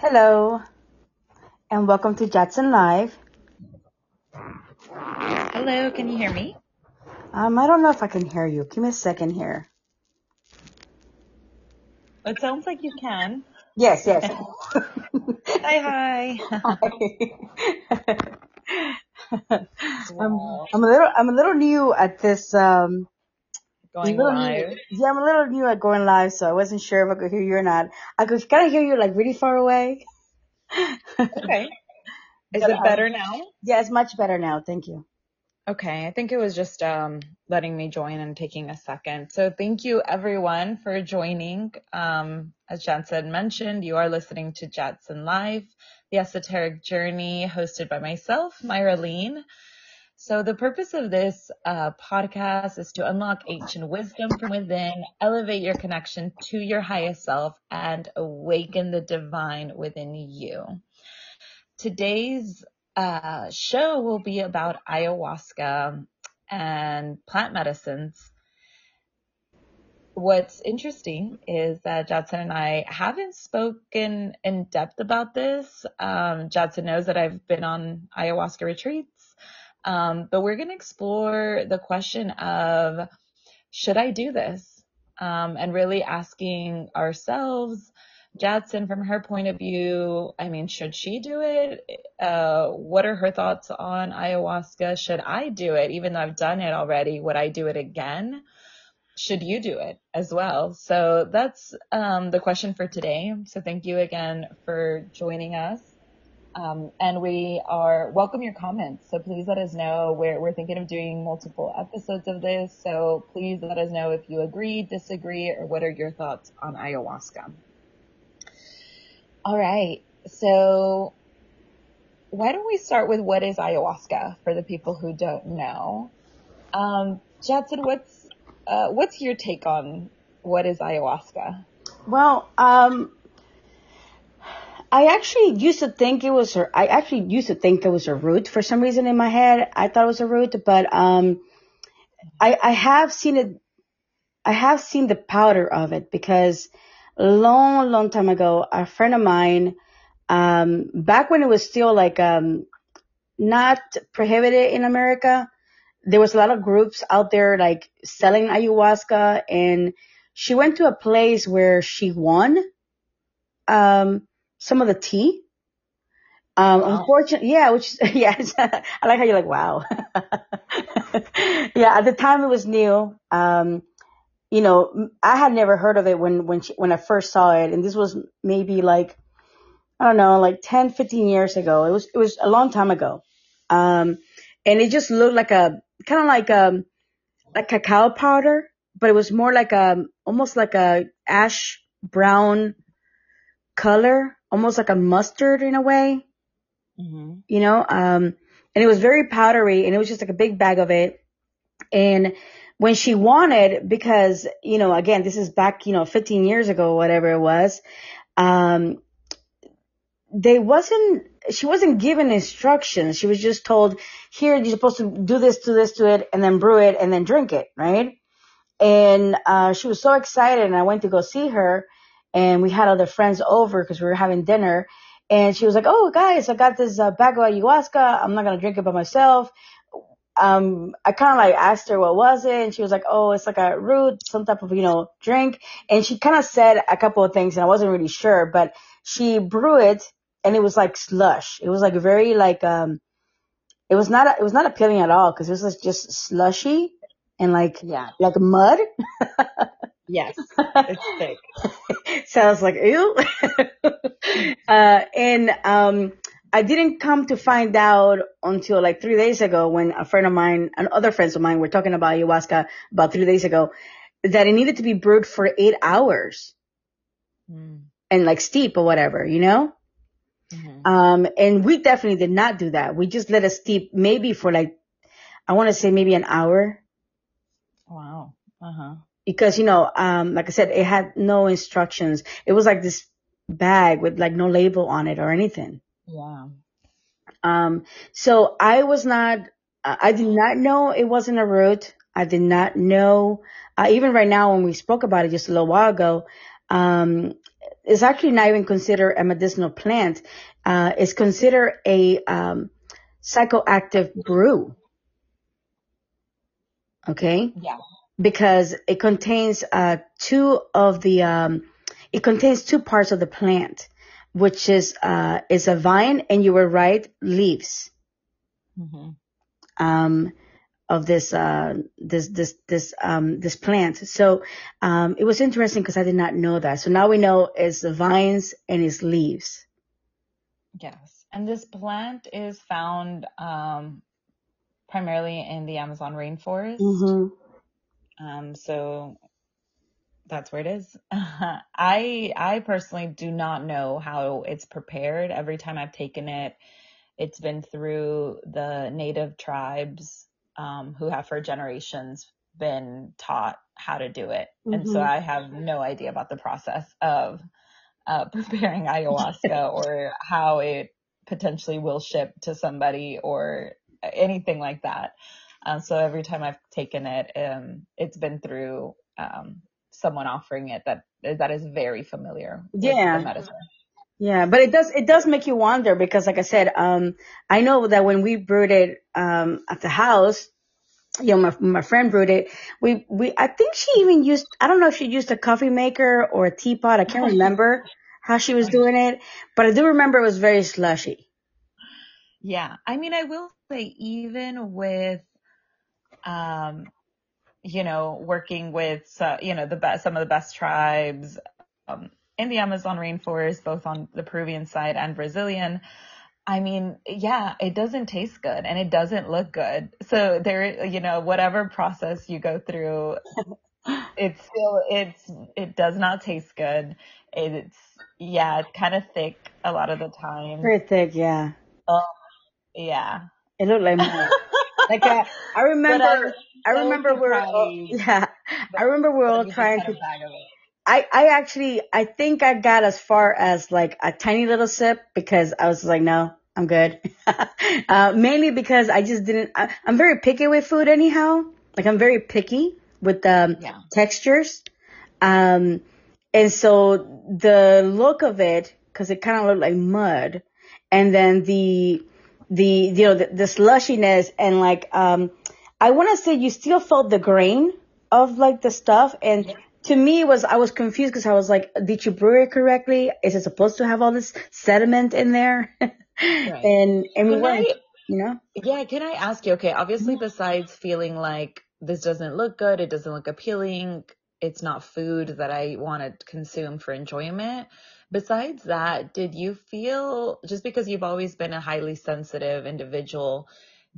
Hello, and welcome to Jadson Live. Hello, can you hear me? Um, I don't know if I can hear you. Give me a second here. It sounds like you can. Yes, yes. Hi, hi. I'm, I'm a little, I'm a little new at this. Um, Going little new- yeah, I'm a little new at going live, so I wasn't sure if I could hear you or not. I could kind of hear you like really far away. Okay. Is But, it um, better now? Yeah, it's much better now. Thank you. Okay, I think it was just um, letting me join and taking a second. So thank you everyone for joining. Um, as Jadson mentioned, you are listening to Jadson Live, the esoteric journey hosted by myself, Myra Lean. So the purpose of this uh, podcast is to unlock ancient wisdom from within, elevate your connection to your highest self, and awaken the divine within you. Today's uh, show will be about ayahuasca and plant medicines. What's interesting is that Jadson and I haven't spoken in depth about this. Um, Jadson knows that I've been on ayahuasca retreats, um, but we're going to explore the question of should I do this? Um, and really asking ourselves, Jadson, from her point of view, I mean, should she do it? Uh, what are her thoughts on ayahuasca? Should I do it? Even though I've done it already, would I do it again? Should you do it as well? So that's um, the question for today. So thank you again for joining us. Um, and we are welcome your comments. So please let us know. We're, we're thinking of doing multiple episodes of this. So please let us know if you agree, disagree, or what are your thoughts on ayahuasca. All right. So why don't we start with what is ayahuasca for the people who don't know? Um, Jadson, what's uh, what's your take on what is ayahuasca? Well, um, I actually used to think it was a, I actually used to think it was a root for some reason in my head. I thought it was a root, but um, I I have seen it. I have seen the powder of it because long, long time ago, a friend of mine, um, back when it was still like um, not prohibited in America, there was a lot of groups out there like selling ayahuasca, and she went to a place where she won um, some of the tea. Um, Wow. unfortunately, yeah, which, yeah, I like how you're like, wow. yeah, at the time it was new. Um, you know, I had never heard of it when, when she, when I first saw it. And this was maybe like, I don't know, like 10, 15 years ago. It was, it was a long time ago. Um, and it just looked like a, kind of like, um, like cacao powder, but it was more like a, almost like a ash brown color, almost like a mustard in a way Mm-hmm. you know, um, and it was very powdery and it was just like a big bag of it. And when she wanted, because, you know, again, this is back, you know, 15 years ago, whatever it was, um, they wasn't, she wasn't given instructions. She was just told, here, you're supposed to do this, do this, do it, and then brew it and then drink it, right? And, uh, she was so excited and I went to go see her and we had other friends over because we were having dinner and she was like, "Oh, guys, I got this uh, bag of ayahuasca. I'm not gonna drink it by myself." Um, I kind of like asked her what was it, and she was like, "Oh, it's like a root, some type of you know drink." And she kind of said a couple of things, and I wasn't really sure, but she brewed it, and it was like slush. It was like very like um, it was not it was not appealing at all because it was just slushy and like Yeah. like mud. Yes. It's thick. so I was like, ew. uh, and, um, I didn't come to find out until like three days ago when a friend of mine and other friends of mine were talking about ayahuasca about three days ago that it needed to be brewed for eight hours Mm. and like steep or whatever, you know? Mhm. Um, and we definitely did not do that. We just let it steep maybe for like, I want to say maybe an hour Wow. Uh huh. Because, you know, um, like I said, it had no instructions. It was like this bag with like no label on it or anything. Yeah. Um, so I was not, I did not know it wasn't a root. I did not know, uh, even right now when we spoke about it just a little while ago, um, is actually not even considered a medicinal plant. Uh, it's considered a um, psychoactive brew. Okay. Yeah. Because it contains uh, two of the um, it contains two parts of the plant, which is uh, is a vine, and you were right, leaves. Mm-hmm. Um, of this uh, this this this um, this plant. So um, it was interesting because I did not know that. So now we know it's the vines and its leaves. Yes, and this plant is found um, primarily in the Amazon rainforest. Mm-hmm. Um, so that's where it is. I I personally do not know how it's prepared. Every time I've taken it, it's been through the native tribes um, who have for generations been taught how to do it. Mm-hmm. And so mm-hmm. I have no idea about the process of uh, preparing ayahuasca or how it potentially will ship to somebody or anything like that. Um, so every time I've taken it, um, it's been through um, someone offering it that that is very familiar yeah. medicine. Yeah, but it does it does make you wonder because, like I said, um, I know that when we brewed it um, at the house, you know, my my friend brewed it. We we I think she even used I don't know if she used a coffee maker or a teapot. I can't remember how she was doing it, but I do remember it was very slushy. Yeah, I mean, I will say even with, um, you know, working with uh, you know the best some of the best tribes, um, in the Amazon rainforest, both on the Peruvian side and Brazilian. I mean, yeah, it doesn't taste good and it doesn't look good. So there, you know, whatever process you go through, it's still, it's, it does not taste good. It's, yeah, it's kind of thick a lot of the time. Very thick, yeah. Oh, yeah. It looked like like I, I remember, I, I remember we're all, yeah, I remember we're all trying to, I, I actually, I think I got as far as like a tiny little sip because I was like, no, I'm good. uh, mainly because I just didn't, I, am very picky with food anyhow. Like I'm very picky with the um, yeah. textures. Um, and so the look of it, cause it kind of looked like mud and then the, the, you know, the, the slushiness and like, um, I want to say you still felt the grain of like the stuff and yeah to me it was I was confused because I was like, did you brew it correctly? Is it supposed to have all this sediment in there? right. And and we went, you know. Yeah, can I ask you? Okay, obviously, mm-hmm. besides feeling like this doesn't look good, it doesn't look appealing, it's not food that I want to consume for enjoyment. Besides that, did you feel just because you've always been a highly sensitive individual,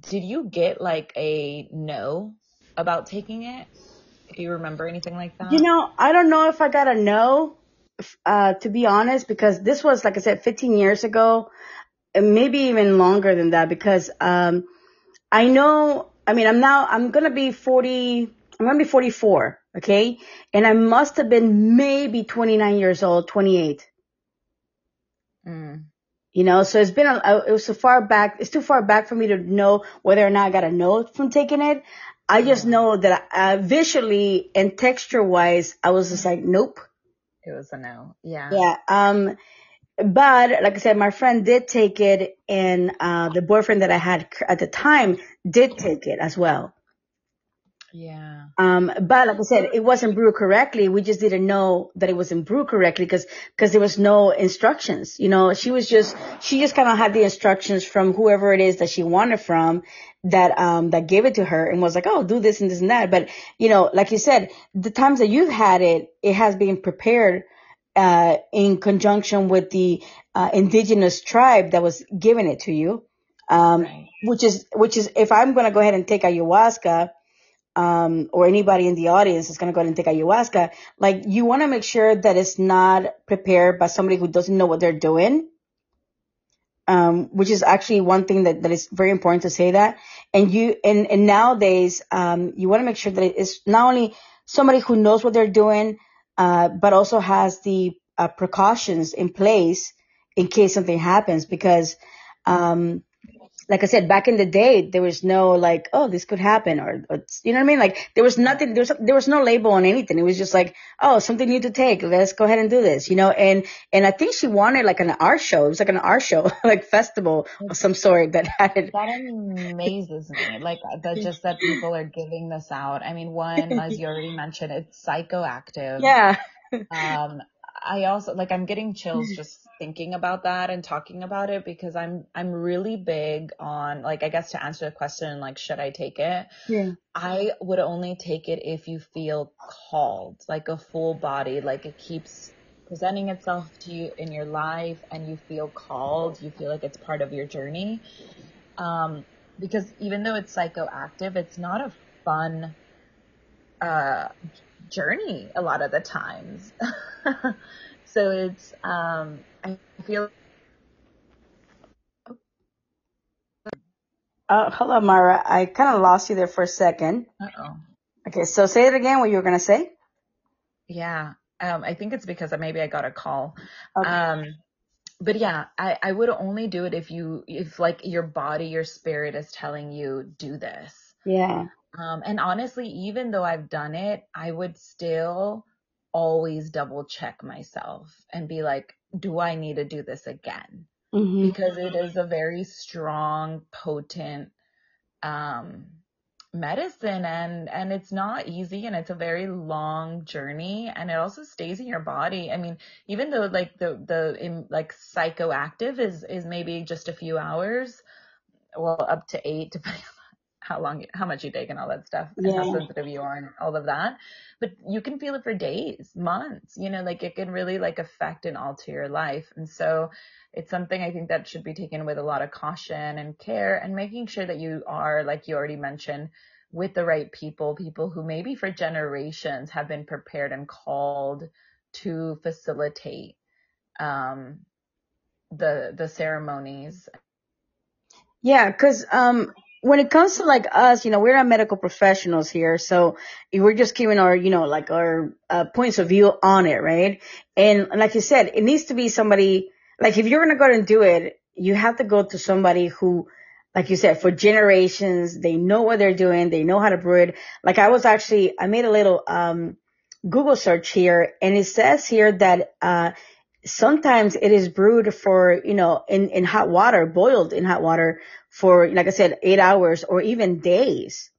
did you get like a no about taking it? Do you remember anything like that? You know, I don't know if I got a no, uh, to be honest, because this was, like I said, 15 years ago, maybe even longer than that, because, um, I know, I mean, I'm now, I'm going to be 40, I'm going to be 44. Okay. And I must have been maybe 29 years old, 28. Mm. You know, so it's been, a, it was so far back, it's too far back for me to know whether or not I got a note from taking it. I just know that uh, visually and texture wise, I was just like, nope. It was a no. Yeah. Yeah. Um, but like I said, my friend did take it and, uh, the boyfriend that I had at the time did take it as well. Yeah. Um, but like I said, it wasn't brewed correctly. We just didn't know that it wasn't brewed correctly because, because there was no instructions. You know, she was just, she just kind of had the instructions from whoever it is that she wanted from that, um, that gave it to her and was like, oh, do this and this and that. But, you know, like you said, the times that you've had it, it has been prepared, uh, in conjunction with the, uh, indigenous tribe that was giving it to you. Um, right. which is, which is, if I'm going to go ahead and take ayahuasca, um, or anybody in the audience is going to go ahead and take ayahuasca, like you want to make sure that it's not prepared by somebody who doesn't know what they're doing. Um, which is actually one thing that, that is very important to say that. And you, and, and nowadays, um, you want to make sure that it's not only somebody who knows what they're doing, uh, but also has the uh, precautions in place in case something happens because, um, like I said, back in the day, there was no like, oh, this could happen, or, or you know what I mean? Like there was nothing, there was there was no label on anything. It was just like, oh, something new to take. Let's go ahead and do this, you know. And and I think she wanted like an art show. It was like an art show, like festival of some sort that had it. That amazes me. Like that, just that people are giving this out. I mean, one, as you already mentioned, it's psychoactive. Yeah. um, I also like I'm getting chills just thinking about that and talking about it because I'm I'm really big on like I guess to answer the question like should I take it? Yeah. I would only take it if you feel called, like a full body, like it keeps presenting itself to you in your life and you feel called, you feel like it's part of your journey. Um, because even though it's psychoactive, it's not a fun uh, journey a lot of the times. so it's um, I feel. Uh, hello, Mara. I kind of lost you there for a second. Uh-oh. Okay, so say it again. What you were gonna say? Yeah, um, I think it's because maybe I got a call. Okay. Um, but yeah, I, I would only do it if you if like your body, your spirit is telling you do this. Yeah. Um, and honestly, even though I've done it, I would still always double check myself and be like, do I need to do this again? Mm-hmm. Because it is a very strong, potent um, medicine and and it's not easy and it's a very long journey and it also stays in your body i mean even though like the the in, like psychoactive is is maybe just a few hours well up to eight depending how long, how much you take and all that stuff and how sensitive you are and all of that. But you can feel it for days, months, you know, like it can really like affect and alter your life. And so it's something I think that should be taken with a lot of caution and care and making sure that you are, like you already mentioned, with the right people, people who maybe for generations have been prepared and called to facilitate um, the the ceremonies. Yeah, because um, when it comes to like us, you know, we're not medical professionals here, so we're just giving our, you know, like our uh, points of view on it, right? And like you said, it needs to be somebody like if you're gonna go and do it, you have to go to somebody who, like you said, for generations, they know what they're doing, they know how to brew it. Like I was actually, I made a little um Google search here, and it says here that uh sometimes it is brewed for, you know, in, in hot water, boiled in hot water for, like I said, eight hours or even days.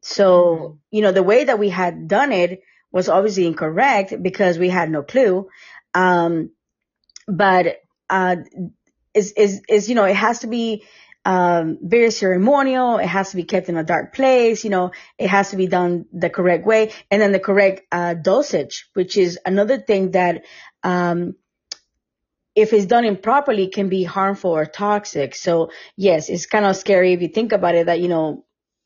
So, you know, the way that we had done it was obviously incorrect because we had no clue. Um, but, uh, is, is, is, you know, it has to be, um, very ceremonial. It has to be kept in a dark place. You know, it has to be done the correct way and then the correct, uh, dosage, which is another thing that, um, if it's done improperly can be harmful or toxic. So yes, it's kind of scary if you think about it that, you know,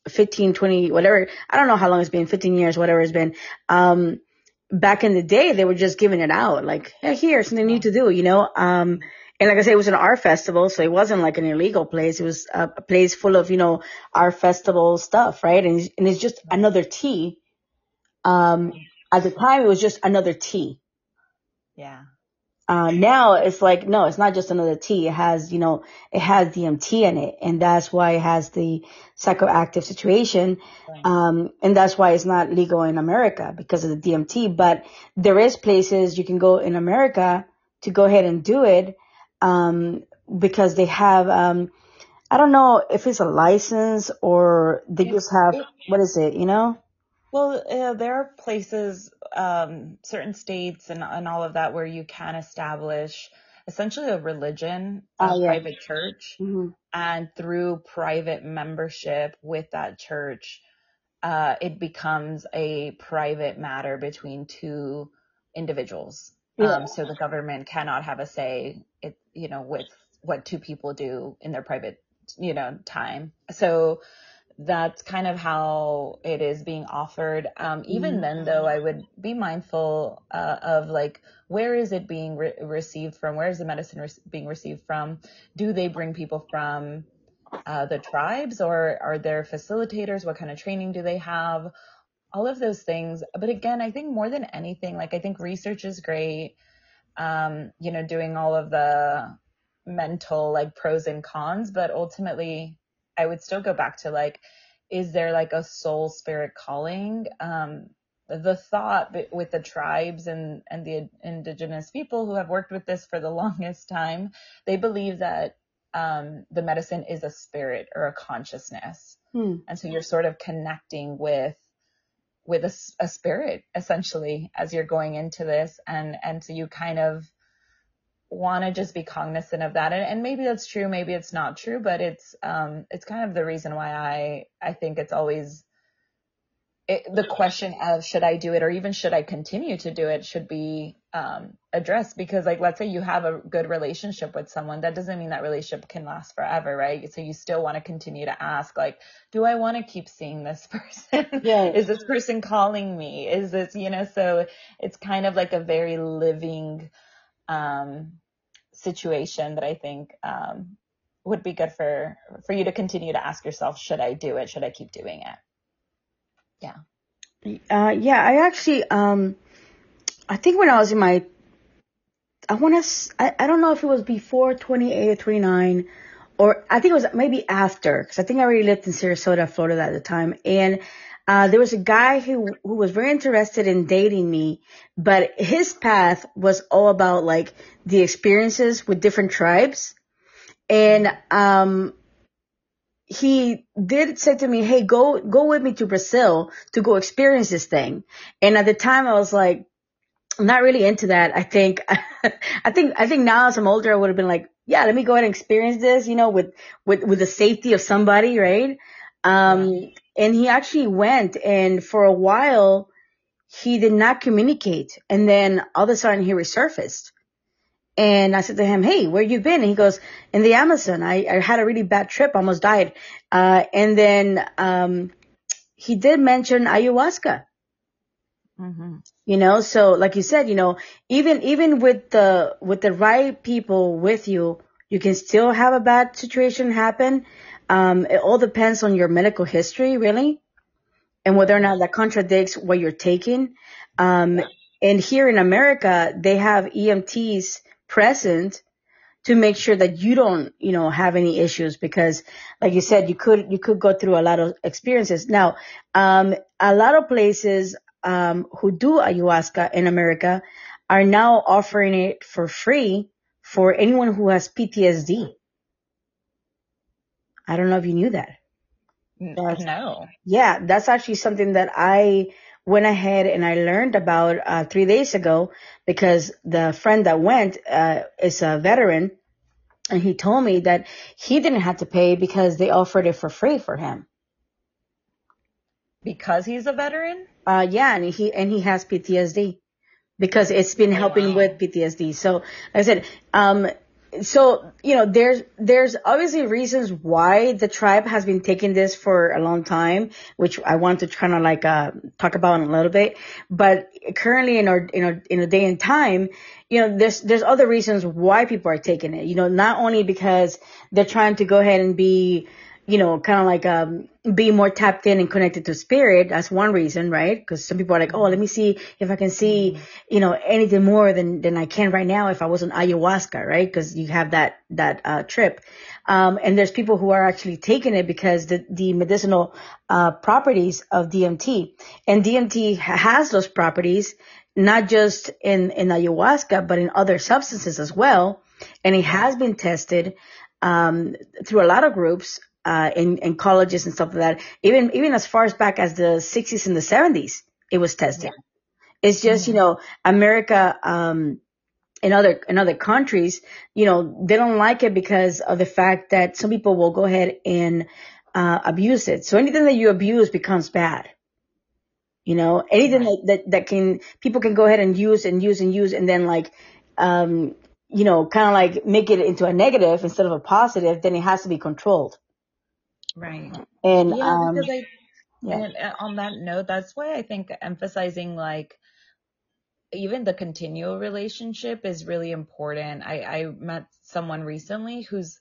15, 20, whatever, I don't know how long it's been, 15 years, whatever it's been. Um, back in the day, they were just giving it out like, hey, here's something new to do, you know? Um, and like I said, it was an art festival, so it wasn't like an illegal place. It was a, place full of, you know, art festival stuff, right? And, and it's just another tea. Um, at the time, it was just another tea. Yeah. Uh, now it's like, no, it's not just another tea. It has, you know, it has DMT in it. And that's why it has the psychoactive situation. Right. Um, and that's why it's not legal in America because of the DMT. But there is places you can go in America to go ahead and do it. Um, because they have, um, I don't know if it's a license or they just have, what is it, you know? Well, uh, there are places, um, certain states and, and all of that where you can establish essentially a religion, a Ah, yeah. private church, hmm and through private membership with that church, uh, it becomes a private matter between two individuals. Yeah. Um, so the government cannot have a say, it, you know, with what two people do in their private, you know, time. So that's kind of how it is being offered. Um, even Mhm. then, though, I would be mindful uh, of like where is it being re- received from? Where is the medicine re- being received from? Do they bring people from uh, the tribes, or are there facilitators? What kind of training do they have? All of those things. But again, I think more than anything, like I think research is great. Um, you know, doing all of the mental like pros and cons, but ultimately I would still go back to like, is there like a soul spirit calling? Um, the thought with the tribes and, and the indigenous people who have worked with this for the longest time, they believe that um, the medicine is a spirit or a consciousness. Hmm. And so you're sort of connecting with with a, a spirit essentially as you're going into this and and so you kind of want to just be cognizant of that. And, and, maybe that's true maybe it's not true but it's um it's kind of the reason why i i think it's always it, the question of should i do it or even should i continue to do it should be um addressed. Because like let's say you have a good relationship with someone that doesn't mean that relationship can last forever right? So you still want to continue to ask like do i want to keep seeing this person? Yeah is this person calling me? Is this you know so it's kind of like a very living um situation that I think um, would be good for for you to continue to ask yourself: Should I do it? Should I keep doing it? Yeah. Uh, yeah, I actually, um, I think when I was in my, I want to, I, I don't know if it was before 28 or 29, or I think it was maybe after, because I think I already lived in Sarasota, Florida at the time. And uh, there was a guy who who was very interested in dating me, but his path was all about like the experiences with different tribes, and um, he did say to me, "Hey, go go with me to Brazil to go experience this thing." And at the time, I was like, I'm not really into that. I think, I think, I think now as I'm older, I would have been like, yeah, let me go ahead and experience this, you know, with, with, with the safety of somebody, right? Um, and he actually went and for a while he did not communicate. And then all of a sudden he resurfaced. And I said to him, Hey, where you been? And he goes, in the Amazon. I, I had a really bad trip, almost died. Uh, and then, um, he did mention ayahuasca. Mm-hmm. You know, so like you said, you know, even, even with the, with the right people with you, you can still have a bad situation happen. Um, it all depends on your medical history, really, and whether or not that contradicts what you're taking. Um, and here in America, they have EMTs present to make sure that you don't, you know, have any issues because, like you said, you could you could go through a lot of experiences. Now, um, a lot of places um, who do ayahuasca in America are now offering it for free for anyone who has PTSD. I don't know if you knew that. That's, no. Yeah, that's actually something that I went ahead and I learned about uh, three days ago because the friend that went uh, is a veteran, and he told me that he didn't have to pay because they offered it for free for him. Because he's a veteran? Uh, yeah, and he and he has PTSD because it's been oh, helping wow. with PTSD. So, like I said, um, so you know there's there's obviously reasons why the tribe has been taking this for a long time which i want to kind of like uh talk about in a little bit. But currently in our in our in a day and time you know there's there's other reasons why people are taking it. You know not only because they're trying to go ahead and be you know, kind of like um, be more tapped in and connected to spirit. That's one reason, right? Because some people are like, oh, let me see if I can see, you know, anything more than than I can right now if I was on ayahuasca, right? Because you have that that uh, trip. Um, and there's people who are actually taking it because the the medicinal uh, properties of DMT and DMT has those properties not just in in ayahuasca but in other substances as well. And it has been tested um, through a lot of groups uh, in, in colleges and stuff like that. Even, even as far as back as the 60s and the 70s, it was tested. Yeah. It's just, mm-hmm. you know, America, um, in other, in other countries, you know, they don't like it because of the fact that some people will go ahead and, uh, abuse it. So anything that you abuse becomes bad. You know, anything that, that, that can, people can go ahead and use and use and use and then like, um, you know, kind of like make it into a negative instead of a positive, then it has to be controlled. Right. And yeah, um, because I, yeah. and uh, on that note, that's why I think emphasizing like even the continual relationship is really important. I, I met someone recently who's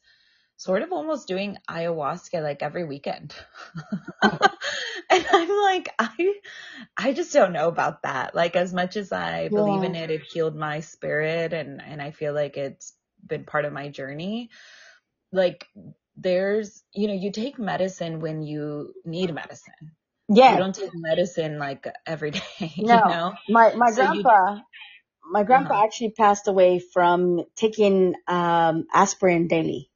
sort of almost doing ayahuasca like every weekend. and I'm like, I I just don't know about that. Like as much as I yeah. believe in it, it healed my spirit and and I feel like it's been part of my journey. Like there's, you know, you take medicine when you need medicine. Yeah. You don't take medicine like every day, you No, know? my my So you, grandpa, my grandpa uh-huh. actually passed away from taking um aspirin daily.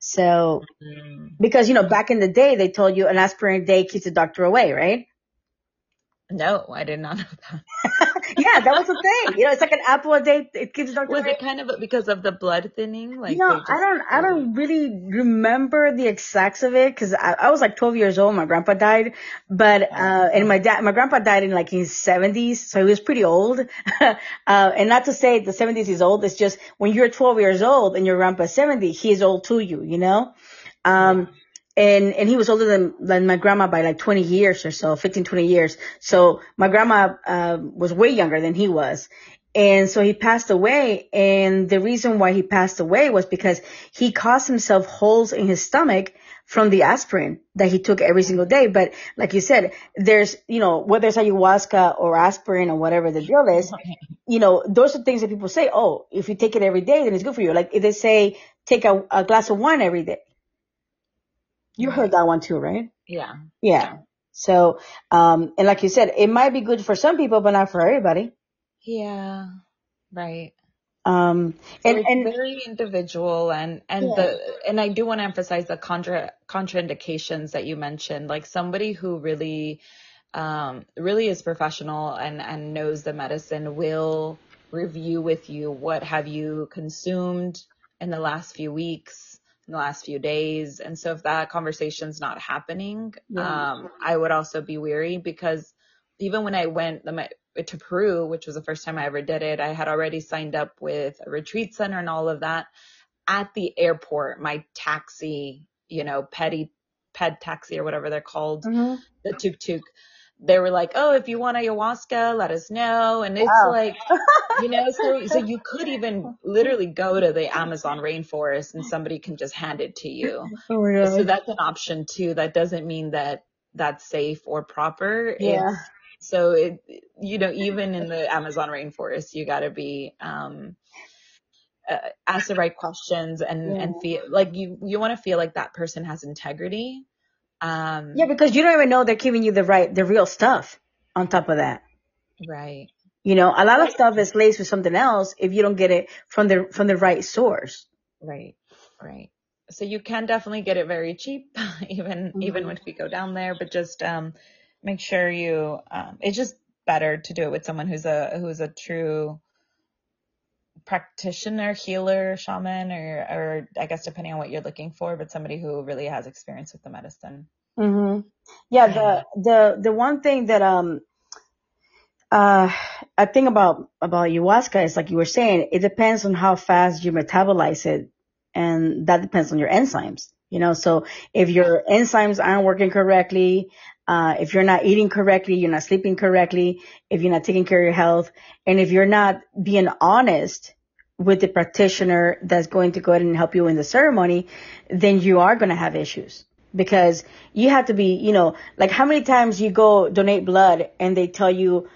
So Mm. because you know back in the day they told you an aspirin a day keeps the doctor away, right? No, I did not know that. yeah, that was the thing. You know, it's like an apple a day it keeps doctor Was it kind of because of the blood thinning? Like know, they I don't, I don't really remember the exacts of it because I, I was like 12 years old. My grandpa died, but, uh, and my dad, my grandpa died in like his 70s, so he was pretty old. uh, and not to say the 70s is old, it's just when you're 12 years old and your grandpa's 70, he is old to you, you know? Um, and, and he was older than, than my grandma by like 20 years or so, 15, 20 years. So my grandma, uh, was way younger than he was. And so he passed away. And the reason why he passed away was because he caused himself holes in his stomach from the aspirin that he took every single day. But like you said, there's, you know, whether it's ayahuasca or aspirin or whatever the deal is, you know, those are things that people say, oh, if you take it every day, then it's good for you. Like if they say, take a, a glass of wine every day. You heard that one too, right? Yeah. Yeah. Yeah. So, um, and like you said, it might be good for some people, but not for everybody. Yeah. Right. Um, So and, it's and very individual and and yeah, the and I do want to emphasize the contra contraindications that you mentioned. Like somebody who really um really is professional and and knows the medicine will review with you what have you consumed in the last few weeks, in the last few days. And so if that conversation's not happening, yeah. um I would also be weary because even when I went to Peru, which was the first time I ever did it, I had already signed up with a retreat center and all of that. At the airport, my taxi, you know, petty ped taxi or whatever they're called, hmm the tuk tuk, they were like, "Oh, if you want ayahuasca, let us know." And it's Wow. like, you know, so so you could even literally go to the Amazon rainforest and somebody can just hand it to you. Oh my So that's an option too. That doesn't mean that that's safe or proper. Yeah. It's so it, you know, even in the Amazon rainforest, you got to be, um, uh, ask the right questions and, Yeah. and feel like you, you want to feel like that person has integrity. Yeah, Um, because you don't even know they're giving you the right, the real stuff on top of that. right, You know, a lot of stuff is laced with something else if you don't get it from the, from the right source. right, right. So you can definitely get it very cheap, even, even hmm if you go down there, but just, um, make sure you, um, it's just better to do it with someone who's a, who's a true, practitioner, healer, shaman, or, or I guess depending on what you're looking for, but somebody who really has experience with the medicine. hmm Yeah, Yeah. the, the, the one thing that, um, uh, I think about, about ayahuasca is like you were saying, it depends on how fast you metabolize it. And that depends on your enzymes, you know, so if your enzymes aren't working correctly, uh, if you're not eating correctly, you're not sleeping correctly, if you're not taking care of your health, and if you're not being honest with the practitioner that's going to go ahead and help you in the ceremony, then you are going to have issues because you have to be, you know, like how many times you go donate blood and they tell you,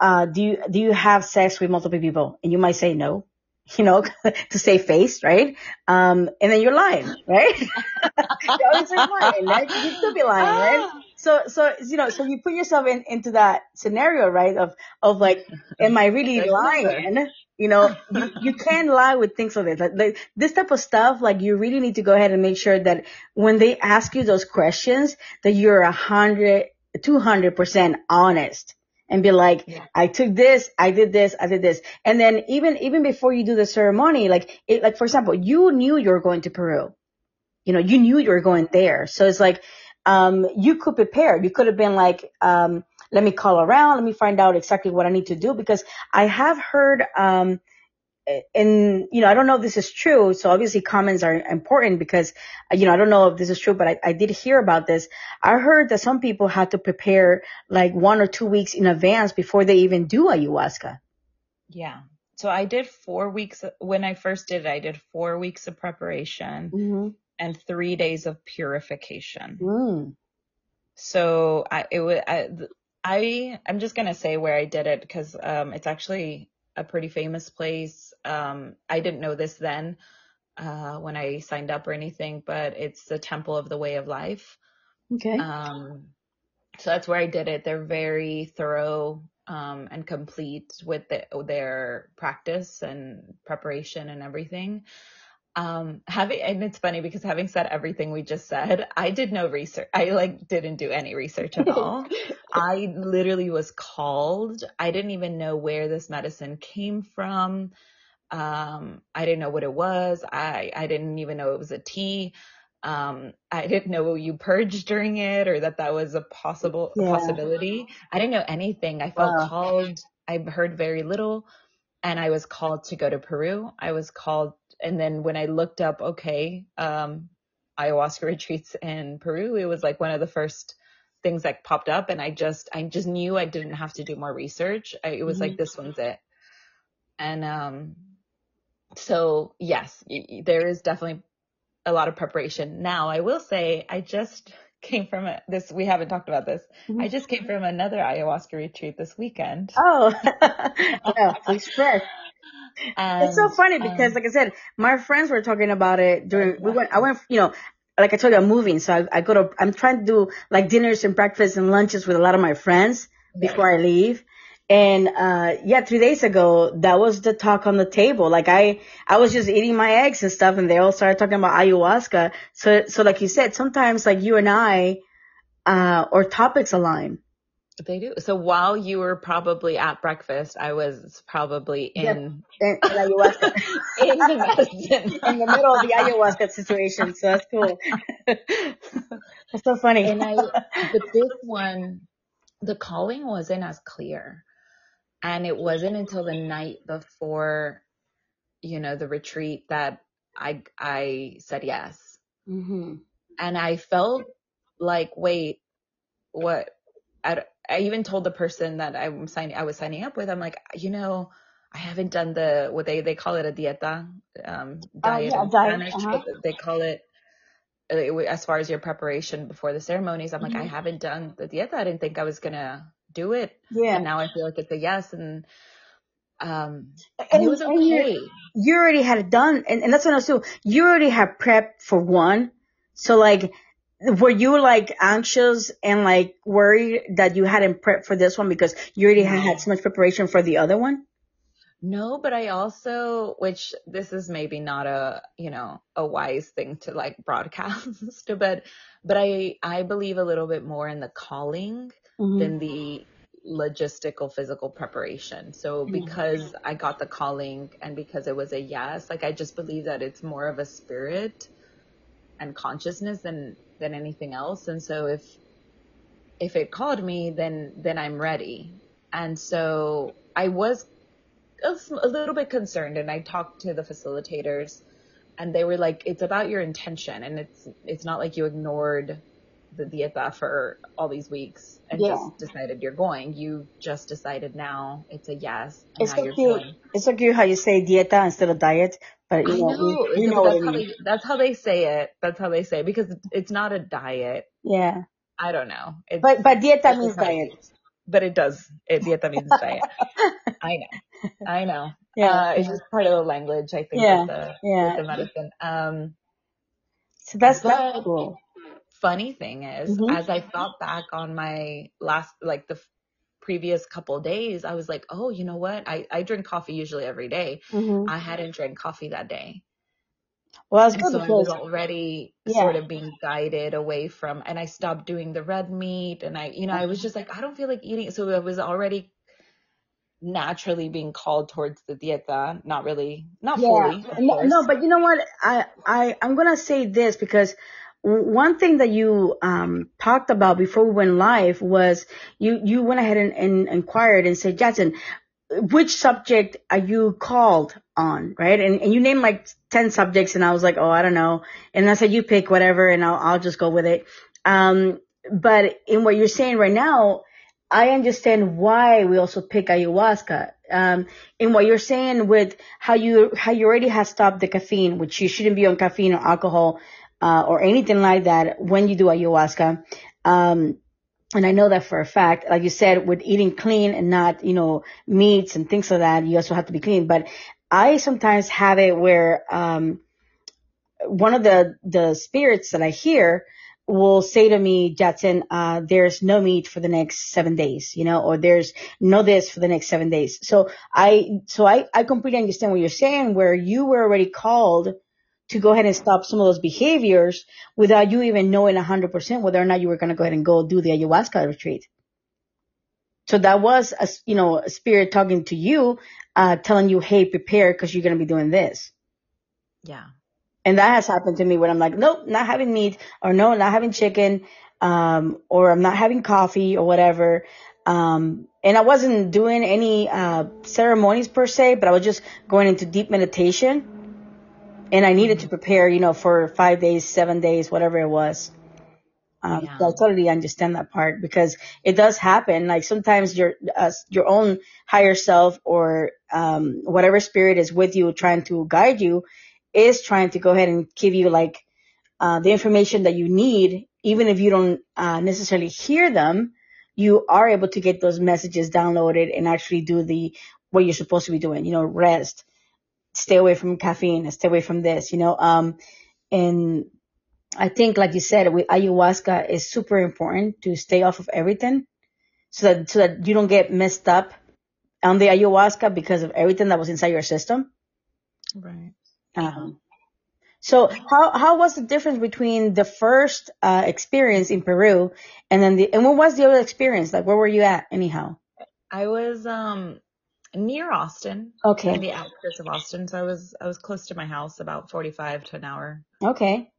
uh, do you, do you have sex with multiple people? And you might say no, you know, to save face, right? Um, and then you're lying, right? you're obviously lying, right? You could be lying, right? Ah. So, so, you know, so you put yourself in, into that scenario, right? Of, of like, am I really lying? You know, you, you can't lie with things like this. Like, like this type of stuff, like you really need to go ahead and make sure that when they ask you those questions, that you're a hundred, two hundred percent honest and be like, Yeah. I took this, I did this, I did this. And then even, even before you do the ceremony, like, it, like, for example, you knew you were going to Peru you know, you knew you were going there. So it's like, um, you could prepare. You could have been like, um, let me call around. Let me find out exactly what I need to do because I have heard, um, and you know, I don't know if this is true. So obviously comments are important because, uh, you know, I don't know if this is true, but I, I did hear about this. I heard that some people had to prepare like one or two weeks in advance before they even do ayahuasca. Yeah. So I did four weeks when I first did it. I did four weeks of preparation Mm-hmm. and three days of purification. Mm. So I it was I, I I'm just gonna say where I did it because um it's actually a pretty famous place. Um I didn't know this then, uh, when I signed up or anything, but it's the Temple of the Way of Life. Okay. Um, so that's where I did it. They're very thorough um, and complete with the, their practice and preparation and everything. Um, having and it's funny because having said everything we just said, I did no research. I like didn't do any research at all. I literally was called. I didn't even know where this medicine came from. Um, I didn't know what it was. I I didn't even know it was a tea. Um, I didn't know you purged during it or that that was a possible Yeah. possibility. I didn't know anything. I felt Wow. called. I heard very little and I was called to go to Peru. I was called and then when I looked up okay, um ayahuasca retreats in Peru, it was like one of the first things that popped up and I just I just knew I didn't have to do more research. I, it was Mhm. like this one's it. And um so yes, there is definitely a lot of preparation. Now, I will say I just came from a, this. We haven't talked about this. I just came from another ayahuasca retreat this weekend. Oh, yeah, please spread. It's so funny because, um, like I said, my friends were talking about it during. We went. I went. You know, like I told you, I'm moving, so I, I go to. I'm trying to do like dinners and breakfasts and lunches with a lot of my friends before I leave. And uh yeah, three days ago, that was the talk on the table. Like I, I was just eating my eggs and stuff, and they all started talking about ayahuasca. So, so like you said, sometimes like you and I, uh, or topics align. They do. So while you were probably at breakfast, I was probably Yep. in and ayahuasca. in the medicine. in the middle of the ayahuasca situation. So that's cool. that's so funny. and I, but this one, the calling wasn't as clear. And it wasn't until the night before, you know, the retreat that I, I said yes. hmm And I felt like, wait, what? I, I even told the person that I'm signing, I was signing up with, I'm like, you know, I haven't done the, what they, they call it a dieta, um, diet yeah, in diet, Spanish, uh-huh. they call it, uh, as far as your preparation before the ceremonies, I'm like, I Mhm. haven't done the dieta. I didn't think I was gonna do it. Yeah. And now I feel like it's a yes. And, um, and And, it was and you, okay. you already had it done. And, and that's what I was doing. You already had prep for one. So like, were you like anxious and like worried that you hadn't prepped for this one because you already had had so much preparation for the other one? No, but I also, which this is maybe not a, you know, a wise thing to like broadcast, but, but I, I believe a little bit more in the calling Mm-hmm. than the logistical physical preparation. So Mhm. because I got the calling and because it was a yes, like I just believe that it's more of a spirit and consciousness than, than anything else. And so if, if it called me, then, then I'm ready. And so I was a, a little bit concerned and I talked to the facilitators and they were like, it's about your intention and it's, it's not like you ignored the dieta for all these weeks and Yeah. just decided you're going. You just decided now it's a yes and It's so you're cute. going. It's so cute how you say dieta instead of diet, but you know, know, you, you know what I that's how mean. they, that's how they say it. That's how they say it because it's not a diet. Yeah. I don't know. It's, But, but dieta means diet. it- but it does. It, dieta means diet. I know. I know. Yeah. Uh, it's just part of the language, I think, Yeah, with the, yeah. with the medicine. Um, So that's, that's but cool. Funny thing is, Mhm. as I thought back on my last, like the previous couple days, I was like, oh, you know what? I, I drink coffee usually every day. hmm I hadn't drank coffee that day. Well, that's good so I was already yeah. sort of being guided away from, and I stopped doing the red meat. And I, you know, I was just like, I don't feel like eating. So I was already naturally being called towards the dieta. Not really, not Yeah. fully, No, no, but you know what? I, I, I'm gonna say this because one thing that you, um, talked about before we went live was you, you went ahead and, and inquired and said, Jadson, which subject are you called on, right? And, and you named like 10 subjects and I was like, oh, I don't know. And I said, you pick whatever and I'll, I'll just go with it. Um, but in what you're saying right now, I understand why we also pick ayahuasca. Um, in what you're saying with how you, how you already have stopped the caffeine, which you shouldn't be on caffeine or alcohol, uh, or anything like that when you do ayahuasca. Um, and I know that for a fact, like you said, with eating clean and not, you know, meats and things like that, you also have to be clean. But I sometimes have it where, um, one of the, the spirits that I hear will say to me, Jadson, uh, there's no meat for the next seven days, you know, or there's no this for the next seven days. So I, so I, I completely understand what you're saying where you were already called to go ahead and stop some of those behaviors without you even knowing 100% whether or not you were going to go ahead and go do the ayahuasca retreat. So that was a, you know, a spirit talking to you, uh, telling you, hey, prepare because you're going to be doing this. Yeah. And that has happened to me when I'm like, nope, not having meat or no, not having chicken, um, or I'm not having coffee or whatever. Um, and I wasn't doing any, uh, ceremonies per se, but I was just going into deep meditation and I needed to prepare, you know, for five days, seven days, whatever it was. Um, yeah. so I totally understand that part because it does happen. Like sometimes your, uh, your own higher self or, um, whatever spirit is with you trying to guide you is trying to go ahead and give you like uh, the information that you need, even if you don't uh, necessarily hear them, you are able to get those messages downloaded and actually do the what you're supposed to be doing. You know, rest, stay away from caffeine, stay away from this. You know, um, and I think, like you said, with ayahuasca is super important to stay off of everything, so that so that you don't get messed up on the ayahuasca because of everything that was inside your system. Right. Um, so how how was the difference between the first uh, experience in Peru and then the and what was the other experience like? Where were you at anyhow? I was um near Austin. Okay. In the outskirts of Austin, so I was I was close to my house, about forty five to an hour. Okay.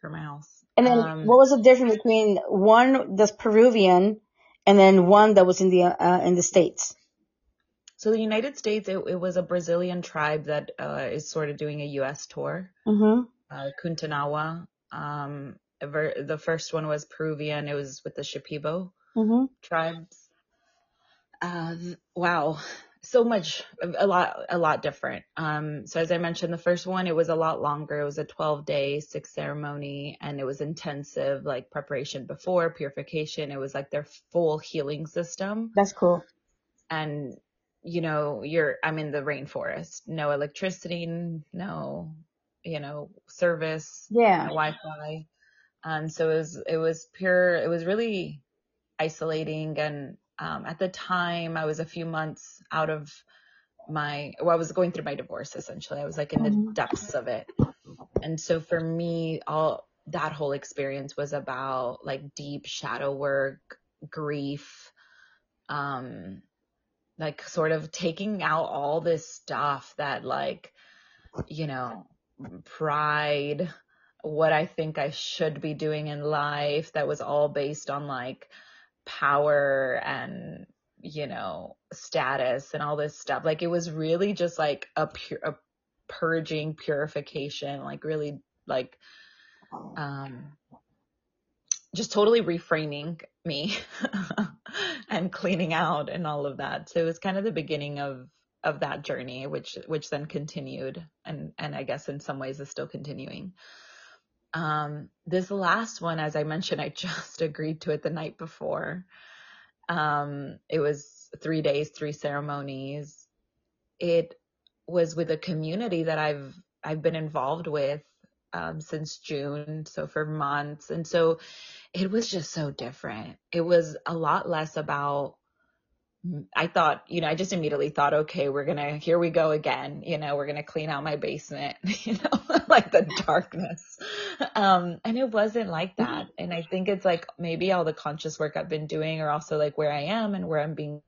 For my house. And then um, what was the difference between one that's Peruvian and then one that was in the uh, in the states? So the United States, it, it was a Brazilian tribe that uh, is sort of doing a U.S. tour. Mm-hmm. Uh, Kuntanawa. Um, the first one was Peruvian. It was with the Shipibo mm-hmm. tribes. Uh, wow, so much, a lot, a lot different. Um, so as I mentioned, the first one, it was a lot longer. It was a 12 day, six ceremony and it was intensive, like preparation before purification. It was like their full healing system. That's cool. And you know, you're, I'm in the rainforest, no electricity, no, you know, service, yeah, no Wi-Fi. Um, so it was, it was pure, it was really isolating. And, um, at the time I was a few months out of my, well, I was going through my divorce essentially. I was like in the mm-hmm. depths of it. And so for me, all that whole experience was about like deep shadow work, grief, um, like sort of taking out all this stuff that like, you know, pride, what I think I should be doing in life that was all based on like power and, you know, status and all this stuff. Like it was really just like a pure, a purging purification, like really like, um, just totally reframing me and cleaning out and all of that. So it was kind of the beginning of of that journey, which which then continued and and I guess in some ways is still continuing. Um, this last one, as I mentioned, I just agreed to it the night before. Um, it was three days, three ceremonies. It was with a community that I've I've been involved with um, since June, so for months, and so it was just so different. It was a lot less about I thought, you know, I just immediately thought, okay, we're gonna, here we go again. You know, we're gonna clean out my basement, you know, like the darkness. Um, and it wasn't like that. And I think it's like maybe all the conscious work I've been doing or also like where I am and where I'm being.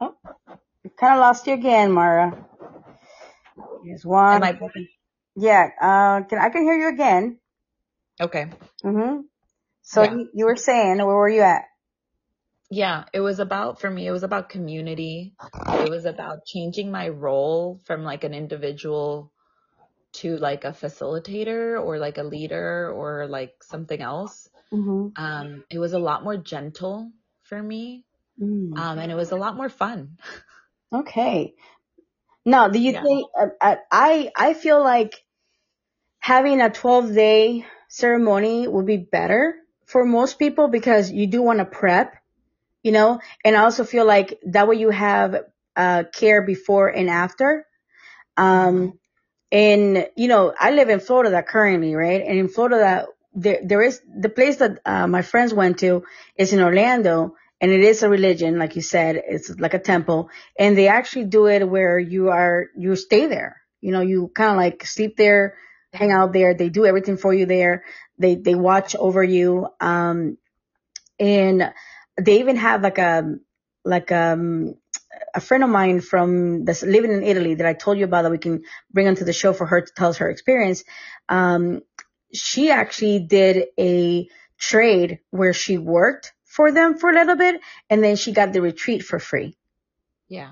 Oh, kind of lost you again, Mara. Here's one. I... Yeah, uh, can, I can hear you again. Okay. Mm-hmm. So yeah. you, you were saying, where were you at? Yeah, it was about, for me, it was about community. It was about changing my role from like an individual to like a facilitator or like a leader or like something else. Mm-hmm. Um, it was a lot more gentle for me. Mm. Um, and it was a lot more fun. Okay. Now, do you yeah. think, uh, I, I feel like having a 12 day ceremony would be better for most people because you do want to prep, you know, and I also feel like that way you have uh, care before and after. Um, and you know, I live in Florida currently, right? And in Florida, there there is the place that uh, my friends went to is in Orlando, and it is a religion, like you said, it's like a temple, and they actually do it where you are you stay there. You know, you kind of like sleep there, hang out there. They do everything for you there. They they watch over you. Um, and they even have like a like um a friend of mine from that's living in Italy that I told you about that we can bring onto the show for her to tell us her experience. Um, she actually did a trade where she worked for them for a little bit and then she got the retreat for free. Yeah.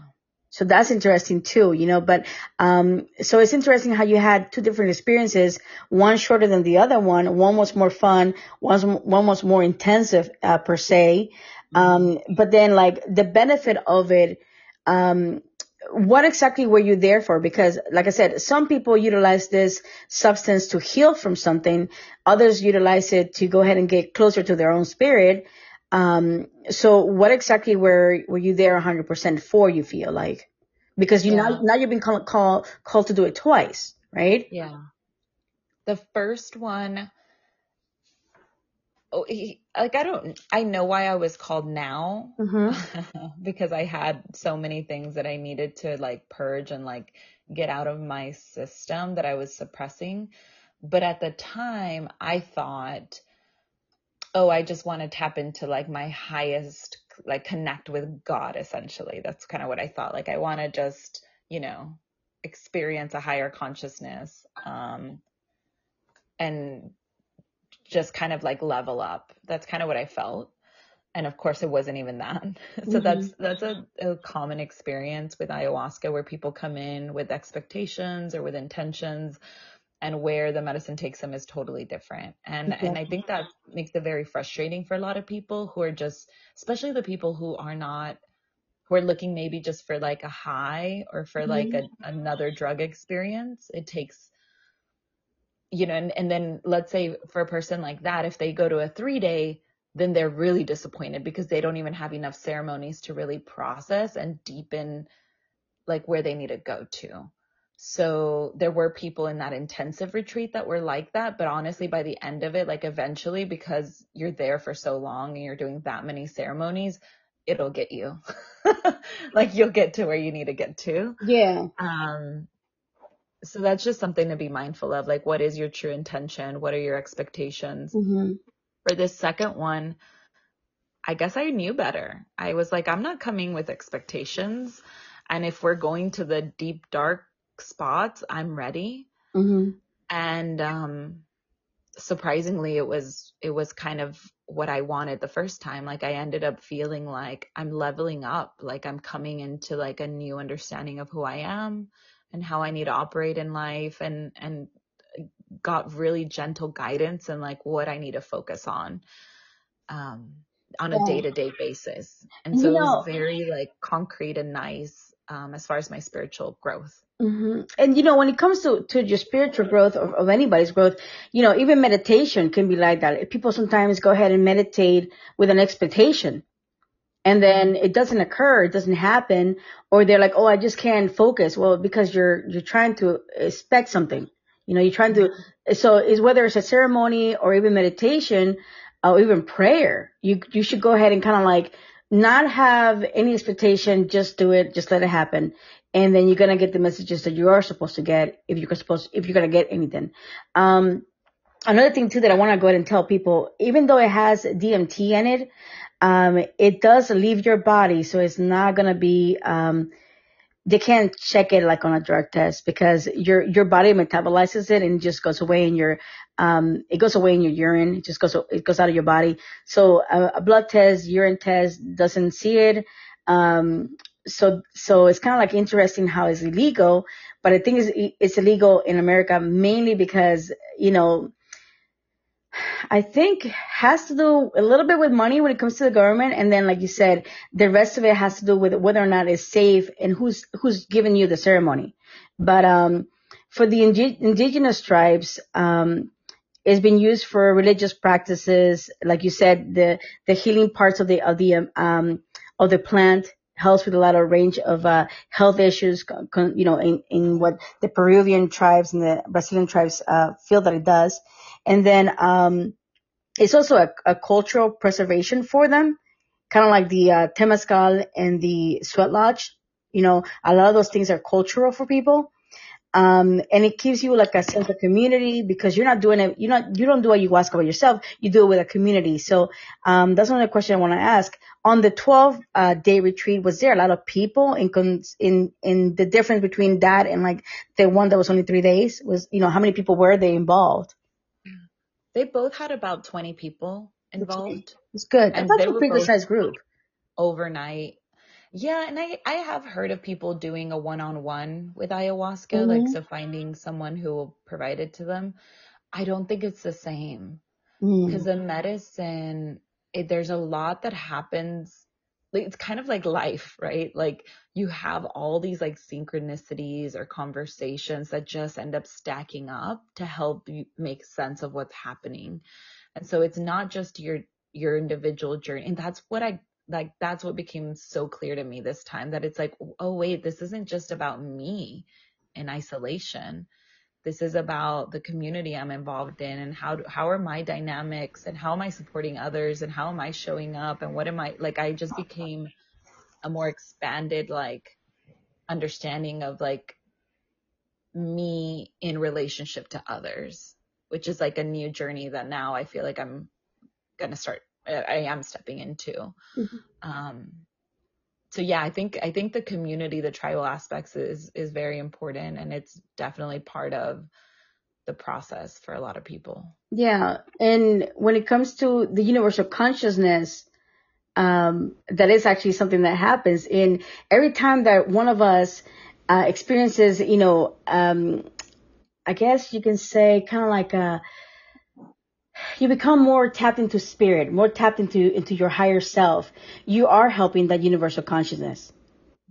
So that's interesting too, you know, but, um, so it's interesting how you had two different experiences, one shorter than the other one. One was more fun. One, one was more intensive, uh, per se. Um, but then like the benefit of it, um, what exactly were you there for? Because like I said, some people utilize this substance to heal from something. Others utilize it to go ahead and get closer to their own spirit. Um, so what exactly were, were you there 100% for, you feel like? Because you yeah. now, now you've been called, called, called to do it twice, right? Yeah. The first one, oh, he, like I don't, I know why I was called now mm-hmm. because I had so many things that I needed to like purge and like get out of my system that I was suppressing. But at the time, I thought oh, I just want to tap into like my highest, like connect with God essentially. That's kind of what I thought. Like I want to just, you know, experience a higher consciousness um and just kind of like level up. That's kind of what I felt. And of course it wasn't even that. so mm-hmm. that's that's a, a common experience with ayahuasca where people come in with expectations or with intentions and where the medicine takes them is totally different. And and I think that makes it very frustrating for a lot of people who are just especially the people who are not who are looking maybe just for like a high or for mm-hmm. like a, another drug experience. It takes you know, and, and then let's say for a person like that, if they go to a three day, then they're really disappointed because they don't even have enough ceremonies to really process and deepen like where they need to go to. So there were people in that intensive retreat that were like that. But honestly, by the end of it, like eventually, because you're there for so long and you're doing that many ceremonies, it'll get you. like you'll get to where you need to get to. Yeah. Um, so that's just something to be mindful of. Like, what is your true intention? What are your expectations? Mm-hmm. For this second one, I guess I knew better. I was like, I'm not coming with expectations. And if we're going to the deep, dark spots, I'm ready. Mm-hmm. And um, surprisingly, it was it was kind of what I wanted the first time. Like I ended up feeling like I'm leveling up, like I'm coming into like a new understanding of who I am and how I need to operate in life, and and got really gentle guidance and like what I need to focus on. Um, on a day to day basis. And so you know, it was very like concrete and nice um, as far as my spiritual growth. Mm-hmm. And you know, when it comes to, to your spiritual growth of, of anybody's growth, you know, even meditation can be like that. People sometimes go ahead and meditate with an expectation and then it doesn't occur, it doesn't happen, or they're like, oh, I just can't focus. Well, because you're, you're trying to expect something. You know, you're trying to, so is whether it's a ceremony or even meditation or even prayer, you, you should go ahead and kind of like not have any expectation, just do it, just let it happen and then you're gonna get the messages that you are supposed to get if you're supposed if you're gonna get anything. Um, another thing too that I want to go ahead and tell people, even though it has DMT in it, um, it does leave your body, so it's not gonna be um, they can't check it like on a drug test because your your body metabolizes it and it just goes away in your um it goes away in your urine. It just goes it goes out of your body. So a, a blood test urine test doesn't see it. Um so so it's kind of like interesting how it's illegal, but I think it's it's illegal in America mainly because you know I think has to do a little bit with money when it comes to the government, and then like you said, the rest of it has to do with whether or not it's safe and who's who's giving you the ceremony. But um, for the indi- indigenous tribes, um, it's been used for religious practices, like you said, the the healing parts of the of the um, of the plant helps with a lot of range of uh, health issues, you know, in, in what the Peruvian tribes and the Brazilian tribes uh, feel that it does. And then um, it's also a, a, cultural preservation for them, kind of like the uh, Temazcal and the Sweat Lodge. You know, a lot of those things are cultural for people. Um, and it gives you like a sense of community because you're not doing it, you're not, you don't do ayahuasca by yourself, you do it with a community. So, um, that's another question I want to ask. On the 12, uh, day retreat, was there a lot of people in, in, in the difference between that and like the one that was only three days was, you know, how many people were they involved? They both had about 20 people involved. It's good. And that's a pretty good sized group. Overnight. Yeah, and I I have heard of people doing a one-on-one with ayahuasca, mm-hmm. like so finding someone who will provide it to them. I don't think it's the same because mm. the medicine, it, there's a lot that happens. It's kind of like life, right? Like you have all these like synchronicities or conversations that just end up stacking up to help you make sense of what's happening. And so it's not just your your individual journey, and that's what I like that's what became so clear to me this time that it's like oh wait this isn't just about me in isolation this is about the community i'm involved in and how how are my dynamics and how am i supporting others and how am i showing up and what am i like i just became a more expanded like understanding of like me in relationship to others which is like a new journey that now i feel like i'm gonna start I am stepping into. Mm-hmm. Um, so yeah, I think I think the community, the tribal aspects is is very important, and it's definitely part of the process for a lot of people. Yeah, and when it comes to the universal consciousness, um, that is actually something that happens. In every time that one of us uh, experiences, you know, um, I guess you can say kind of like a you become more tapped into spirit, more tapped into into your higher self. You are helping that universal consciousness.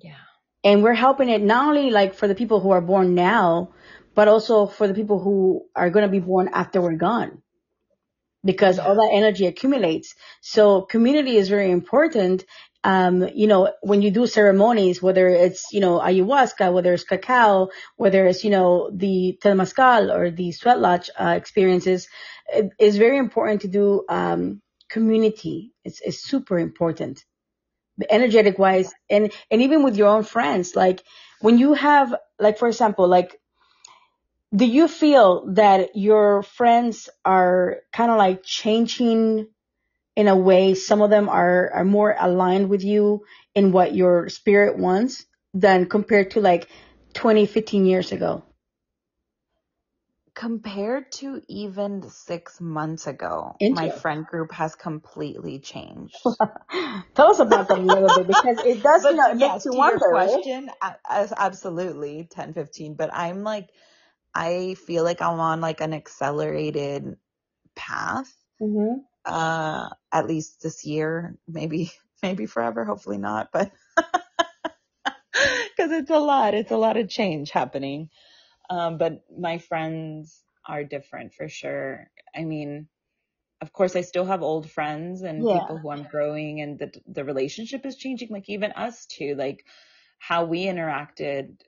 Yeah. And we're helping it not only like for the people who are born now, but also for the people who are going to be born after we're gone. Because yeah. all that energy accumulates. So community is very important um, you know, when you do ceremonies, whether it's, you know, ayahuasca, whether it's cacao, whether it's, you know, the temazcal or the sweat lodge uh, experiences, it's very important to do um, community. It's, it's super important, energetic wise, and and even with your own friends. Like when you have, like for example, like do you feel that your friends are kind of like changing in a way some of them are are more aligned with you in what your spirit wants than compared to like 20 15 years ago. Compared to even six months ago my friend group has completely changed. Tell us about that a little bit because it does but, you know, it yes, to wonder, your question right? absolutely 10 15 but i'm like i feel like i'm on like an accelerated path. Mm-hmm uh, at least this year, maybe, maybe forever, hopefully not, but because it's a lot, it's a lot of change happening. Um, but my friends are different for sure. I mean, of course, I still have old friends and yeah. people who I'm growing, and the the relationship is changing. Like even us too, like how we interacted,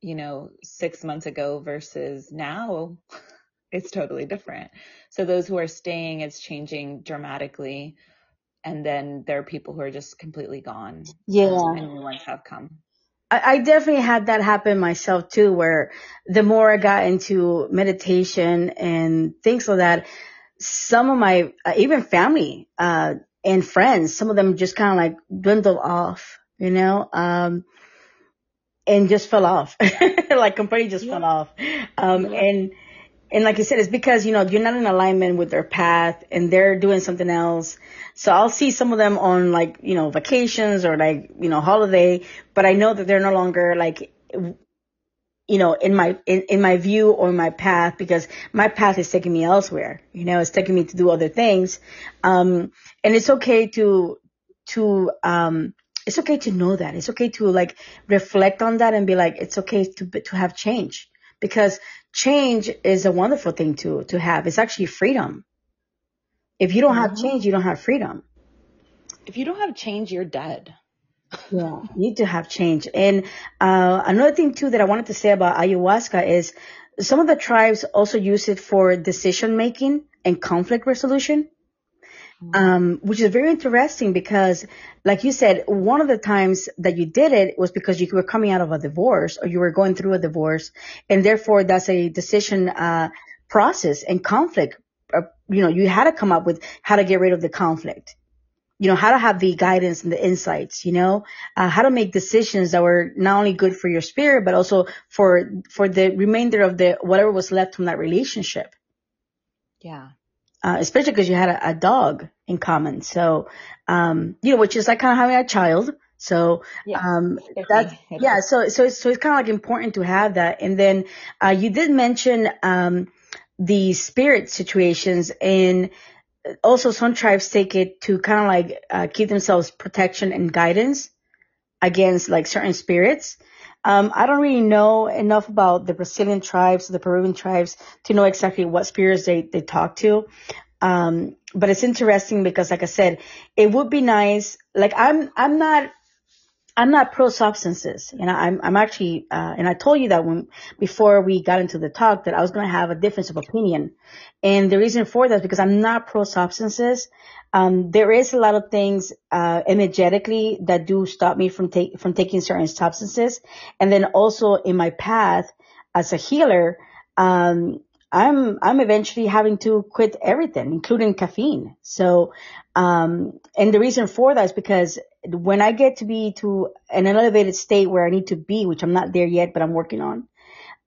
you know, six months ago versus now it's totally different. So those who are staying, it's changing dramatically. And then there are people who are just completely gone. Yeah. And new ones have come. I, I definitely had that happen myself too, where the more I got into meditation and things like that, some of my, uh, even family, uh, and friends, some of them just kind of like dwindled off, you know, um, and just fell off, like completely just yeah. fell off. Um, yeah. and, and like you said, it's because, you know, you're not in alignment with their path and they're doing something else. So I'll see some of them on like, you know, vacations or like, you know, holiday, but I know that they're no longer like, you know, in my, in, in my view or my path because my path is taking me elsewhere. You know, it's taking me to do other things. Um, and it's okay to, to, um, it's okay to know that. It's okay to like reflect on that and be like, it's okay to, to have change because change is a wonderful thing to, to have. It's actually freedom. If you don't have mm-hmm. change, you don't have freedom. If you don't have change, you're dead. Yeah, need to have change. And uh, another thing too that I wanted to say about ayahuasca is some of the tribes also use it for decision making and conflict resolution. Um, which is very interesting because, like you said, one of the times that you did it was because you were coming out of a divorce or you were going through a divorce, and therefore that's a decision uh, process and conflict. Uh, you know, you had to come up with how to get rid of the conflict you know, how to have the guidance and the insights, you know, uh, how to make decisions that were not only good for your spirit, but also for, for the remainder of the, whatever was left from that relationship. Yeah. Uh, especially because you had a, a, dog in common. So, um, you know, which is like kind of having a child. So, yeah, um, that's, yeah, so, so it's, so it's kind of like important to have that. And then, uh, you did mention, um, the spirit situations and, also some tribes take it to kind of like uh, keep themselves protection and guidance against like certain spirits. Um, I don't really know enough about the Brazilian tribes, the Peruvian tribes to know exactly what spirits they, they talk to. Um, but it's interesting because like I said, it would be nice. Like I'm, I'm not I'm not pro substances, and I'm I'm actually, uh, and I told you that when before we got into the talk that I was going to have a difference of opinion, and the reason for that is because I'm not pro substances. Um, there is a lot of things uh, energetically that do stop me from take from taking certain substances, and then also in my path as a healer, um, I'm I'm eventually having to quit everything, including caffeine. So, um, and the reason for that is because when I get to be to an elevated state where I need to be, which I'm not there yet, but I'm working on,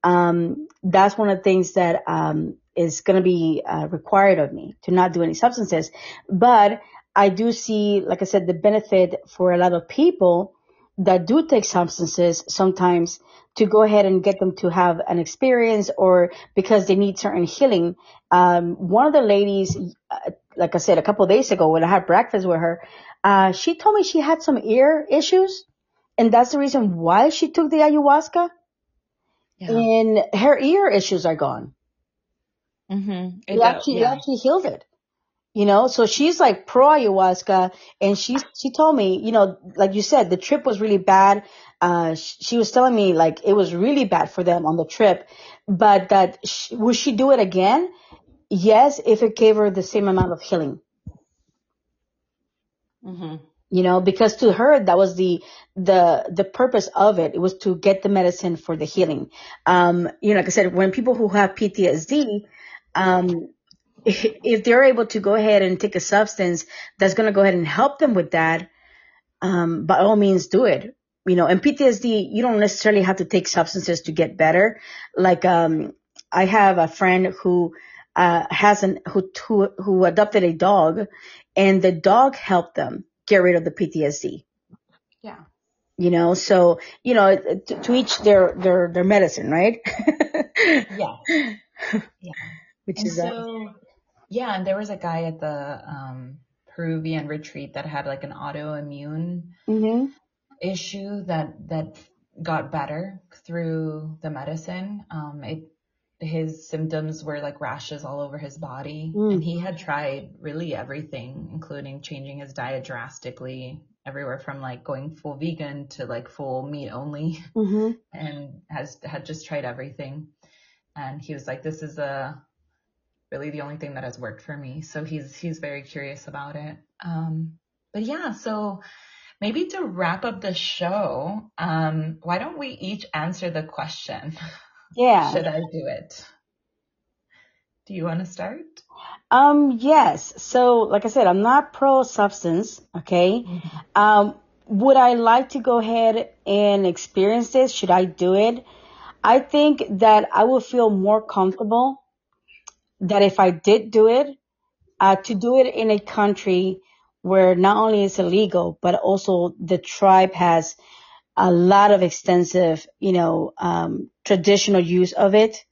um, that's one of the things that um, is going to be uh, required of me to not do any substances. But I do see, like I said, the benefit for a lot of people that do take substances sometimes to go ahead and get them to have an experience or because they need certain healing. Um, one of the ladies, uh, like I said, a couple days ago when I had breakfast with her, uh, she told me she had some ear issues and that's the reason why she took the ayahuasca. Yeah. And her ear issues are gone. Mm-hmm. It, actually, yeah. actually healed it. You know, so she's like pro ayahuasca and she, she told me, you know, like you said, the trip was really bad. Uh, she was telling me like it was really bad for them on the trip, but that she, would she do it again? Yes, if it gave her the same amount of healing. Mm-hmm. You know, because to her that was the the the purpose of it. It was to get the medicine for the healing. Um, you know, like I said, when people who have PTSD, um, if they're able to go ahead and take a substance that's going to go ahead and help them with that, um, by all means do it. You know, and PTSD, you don't necessarily have to take substances to get better. Like, um, I have a friend who, uh, has an, who, who, who adopted a dog and the dog helped them get rid of the PTSD. Yeah. You know, so, you know, to, to each their, their, their medicine, right? yeah. Yeah. Which and is, so, yeah, and there was a guy at the um, Peruvian retreat that had like an autoimmune mm-hmm. issue that that got better through the medicine. Um, it his symptoms were like rashes all over his body, mm. and he had tried really everything, including changing his diet drastically, everywhere from like going full vegan to like full meat only, mm-hmm. and has had just tried everything. And he was like, "This is a really the only thing that has worked for me. So he's he's very curious about it. Um, but yeah, so maybe to wrap up the show, um, why don't we each answer the question? Yeah. Should I do it? Do you want to start? Um, yes. So, like I said, I'm not pro substance. Okay. Mm-hmm. Um, would I like to go ahead and experience this? Should I do it? I think that I will feel more comfortable that if I did do it, uh, to do it in a country where not only is illegal, but also the tribe has a lot of extensive, you know, um, traditional use of it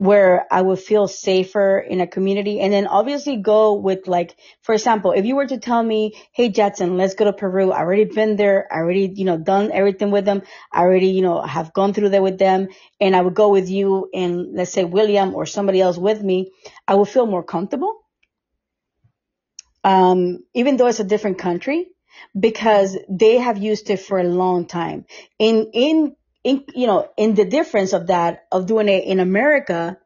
where I would feel safer in a community and then obviously go with like, for example, if you were to tell me, Hey, Jadson, let's go to Peru. I already been there. I already, you know, done everything with them. I already, you know, have gone through there with them and I would go with you and let's say William or somebody else with me. I would feel more comfortable. Um, even though it's a different country, because they have used it for a long time. In, in, in, you know, in the difference of that, of doing it in America,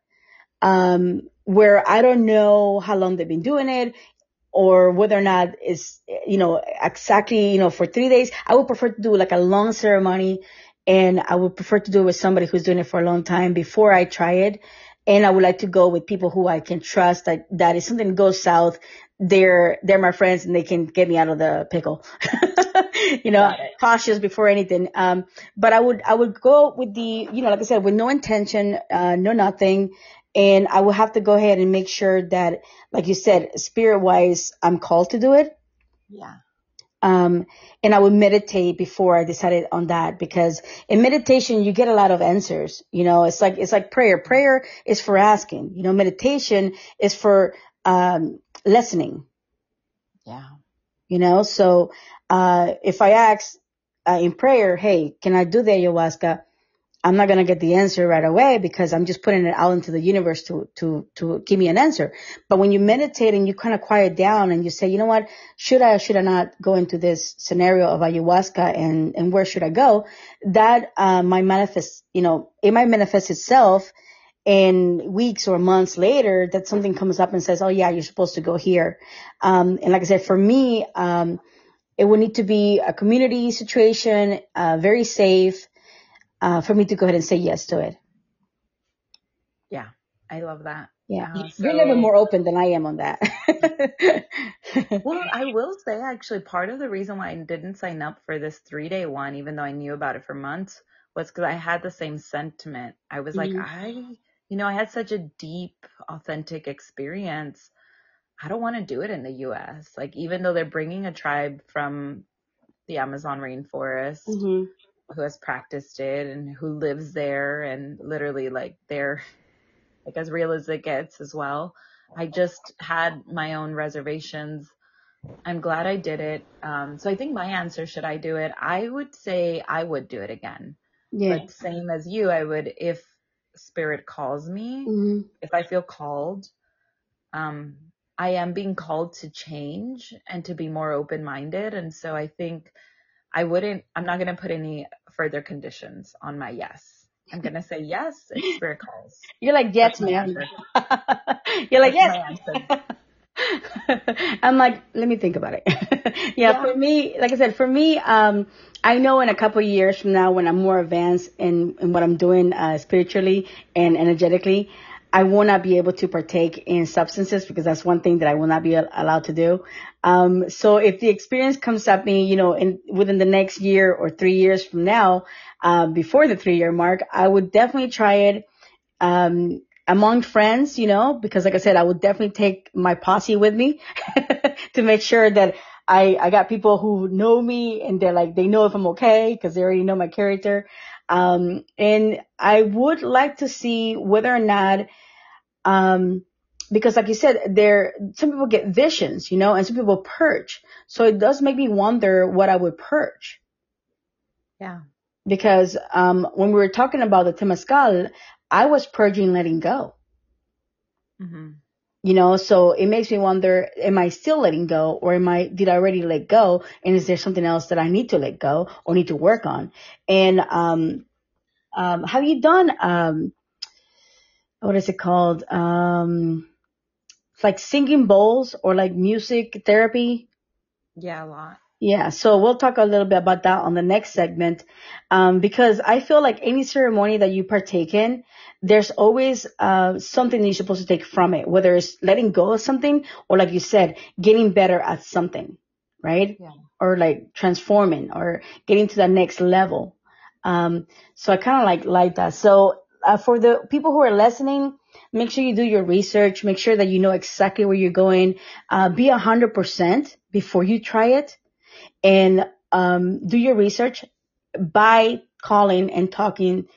um, where I don't know how long they've been doing it or whether or not it's, you know, exactly, you know, for three days. I would prefer to do like a long ceremony and I would prefer to do it with somebody who's doing it for a long time before I try it. And I would like to go with people who I can trust that, that if something goes south, they're, they're my friends and they can get me out of the pickle. you know, cautious before anything. Um, but I would, I would go with the, you know, like I said, with no intention, uh, no nothing. And I would have to go ahead and make sure that, like you said, spirit wise, I'm called to do it. Yeah. Um, and I would meditate before I decided on that because in meditation, you get a lot of answers. You know, it's like, it's like prayer. Prayer is for asking, you know, meditation is for, um, listening. Yeah. You know, so, uh, if I ask, uh, in prayer, hey, can I do the ayahuasca? I'm not going to get the answer right away because I'm just putting it out into the universe to, to, to give me an answer. But when you meditate and you kind of quiet down and you say, you know what, should I or should I not go into this scenario of ayahuasca and, and where should I go? That, uh, might manifest, you know, it might manifest itself in weeks or months later that something comes up and says, oh yeah, you're supposed to go here. Um, and like I said, for me, um, it would need to be a community situation, uh, very safe uh, for me to go ahead and say yes to it. Yeah, I love that. Yeah, uh, you're a little bit more open than I am on that. well, I will say actually part of the reason why I didn't sign up for this three day one, even though I knew about it for months, was because I had the same sentiment. I was mm-hmm. like, I, you know, I had such a deep, authentic experience. I don't want to do it in the US. Like, even though they're bringing a tribe from the Amazon rainforest, mm-hmm who has practiced it and who lives there and literally like they're like as real as it gets as well. I just had my own reservations. I'm glad I did it. Um, so I think my answer, should I do it? I would say I would do it again. Yeah. But same as you, I would, if spirit calls me, mm-hmm. if I feel called, um, I am being called to change and to be more open minded. And so I think I wouldn't, I'm not going to put any further conditions on my yes. I'm going to say yes if spirit calls. You're like, yes, man. You're like, yes. I'm like, let me think about it. yeah, yeah, for me, like I said, for me, um, I know in a couple of years from now when I'm more advanced in, in what I'm doing, uh, spiritually and energetically, I will not be able to partake in substances because that's one thing that I will not be allowed to do. Um, so if the experience comes up me, you know, in within the next year or three years from now, uh, before the three year mark, I would definitely try it. Um, among friends, you know, because like I said, I would definitely take my posse with me to make sure that I, I got people who know me and they're like, they know if I'm okay because they already know my character. Um, and I would like to see whether or not um, because like you said, there, some people get visions, you know, and some people purge. So it does make me wonder what I would purge. Yeah. Because, um, when we were talking about the Temazcal, I was purging letting go. Mm-hmm. You know, so it makes me wonder, am I still letting go or am I, did I already let go? And is there something else that I need to let go or need to work on? And, um, um, have you done, um, what is it called? Um, like singing bowls or like music therapy. Yeah, a lot. Yeah, so we'll talk a little bit about that on the next segment. Um, because I feel like any ceremony that you partake in, there's always, uh, something that you're supposed to take from it, whether it's letting go of something or like you said, getting better at something, right? Yeah. Or like transforming or getting to the next level. Um, so I kind of like, like that. So uh, for the people who are listening, make sure you do your research. Make sure that you know exactly where you're going. Uh, be a hundred percent before you try it, and um, do your research by calling and talking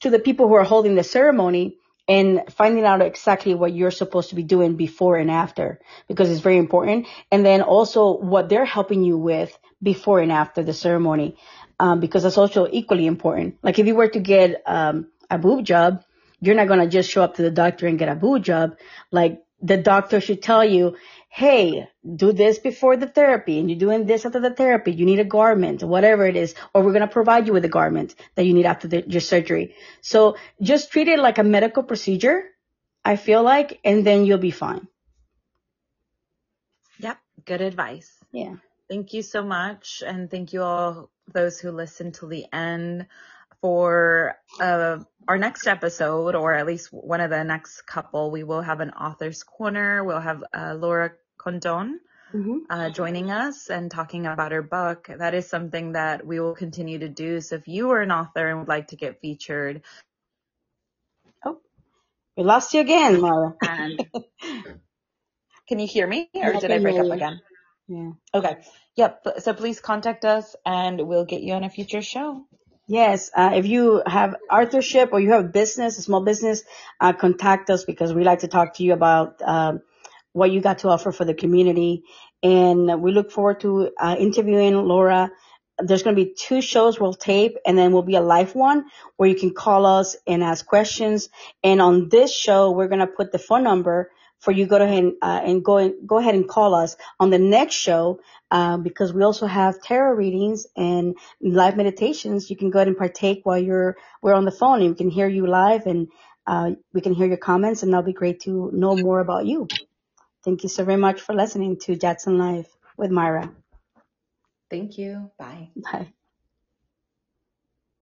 to the people who are holding the ceremony and finding out exactly what you're supposed to be doing before and after because it's very important. And then also what they're helping you with before and after the ceremony um, because that's also equally important. Like if you were to get um, a boob job, you're not going to just show up to the doctor and get a boob job. Like the doctor should tell you, hey, do this before the therapy and you're doing this after the therapy. You need a garment, whatever it is, or we're going to provide you with a garment that you need after the, your surgery. So just treat it like a medical procedure, I feel like, and then you'll be fine. Yep. Good advice. Yeah. Thank you so much. And thank you all, those who listened to the end for uh, our next episode, or at least one of the next couple, we will have an author's corner. We'll have uh, Laura Condon mm-hmm. uh, joining us and talking about her book. That is something that we will continue to do. So if you are an author and would like to get featured, oh, we lost you again, Mara. can you hear me, or yeah, did I break up again? Yeah. Okay. Yep. So please contact us, and we'll get you on a future show. Yes, uh, if you have authorship or you have a business, a small business, uh, contact us because we like to talk to you about um, what you got to offer for the community. And we look forward to uh, interviewing Laura. There's going to be two shows we'll tape and then we'll be a live one where you can call us and ask questions. And on this show, we're going to put the phone number for you go ahead and, uh, and go go ahead and call us on the next show um, because we also have tarot readings and live meditations. You can go ahead and partake while you're we're on the phone and we can hear you live and uh, we can hear your comments and that'll be great to know more about you. Thank you so very much for listening to Jadson Live with Myra. Thank you. Bye. Bye.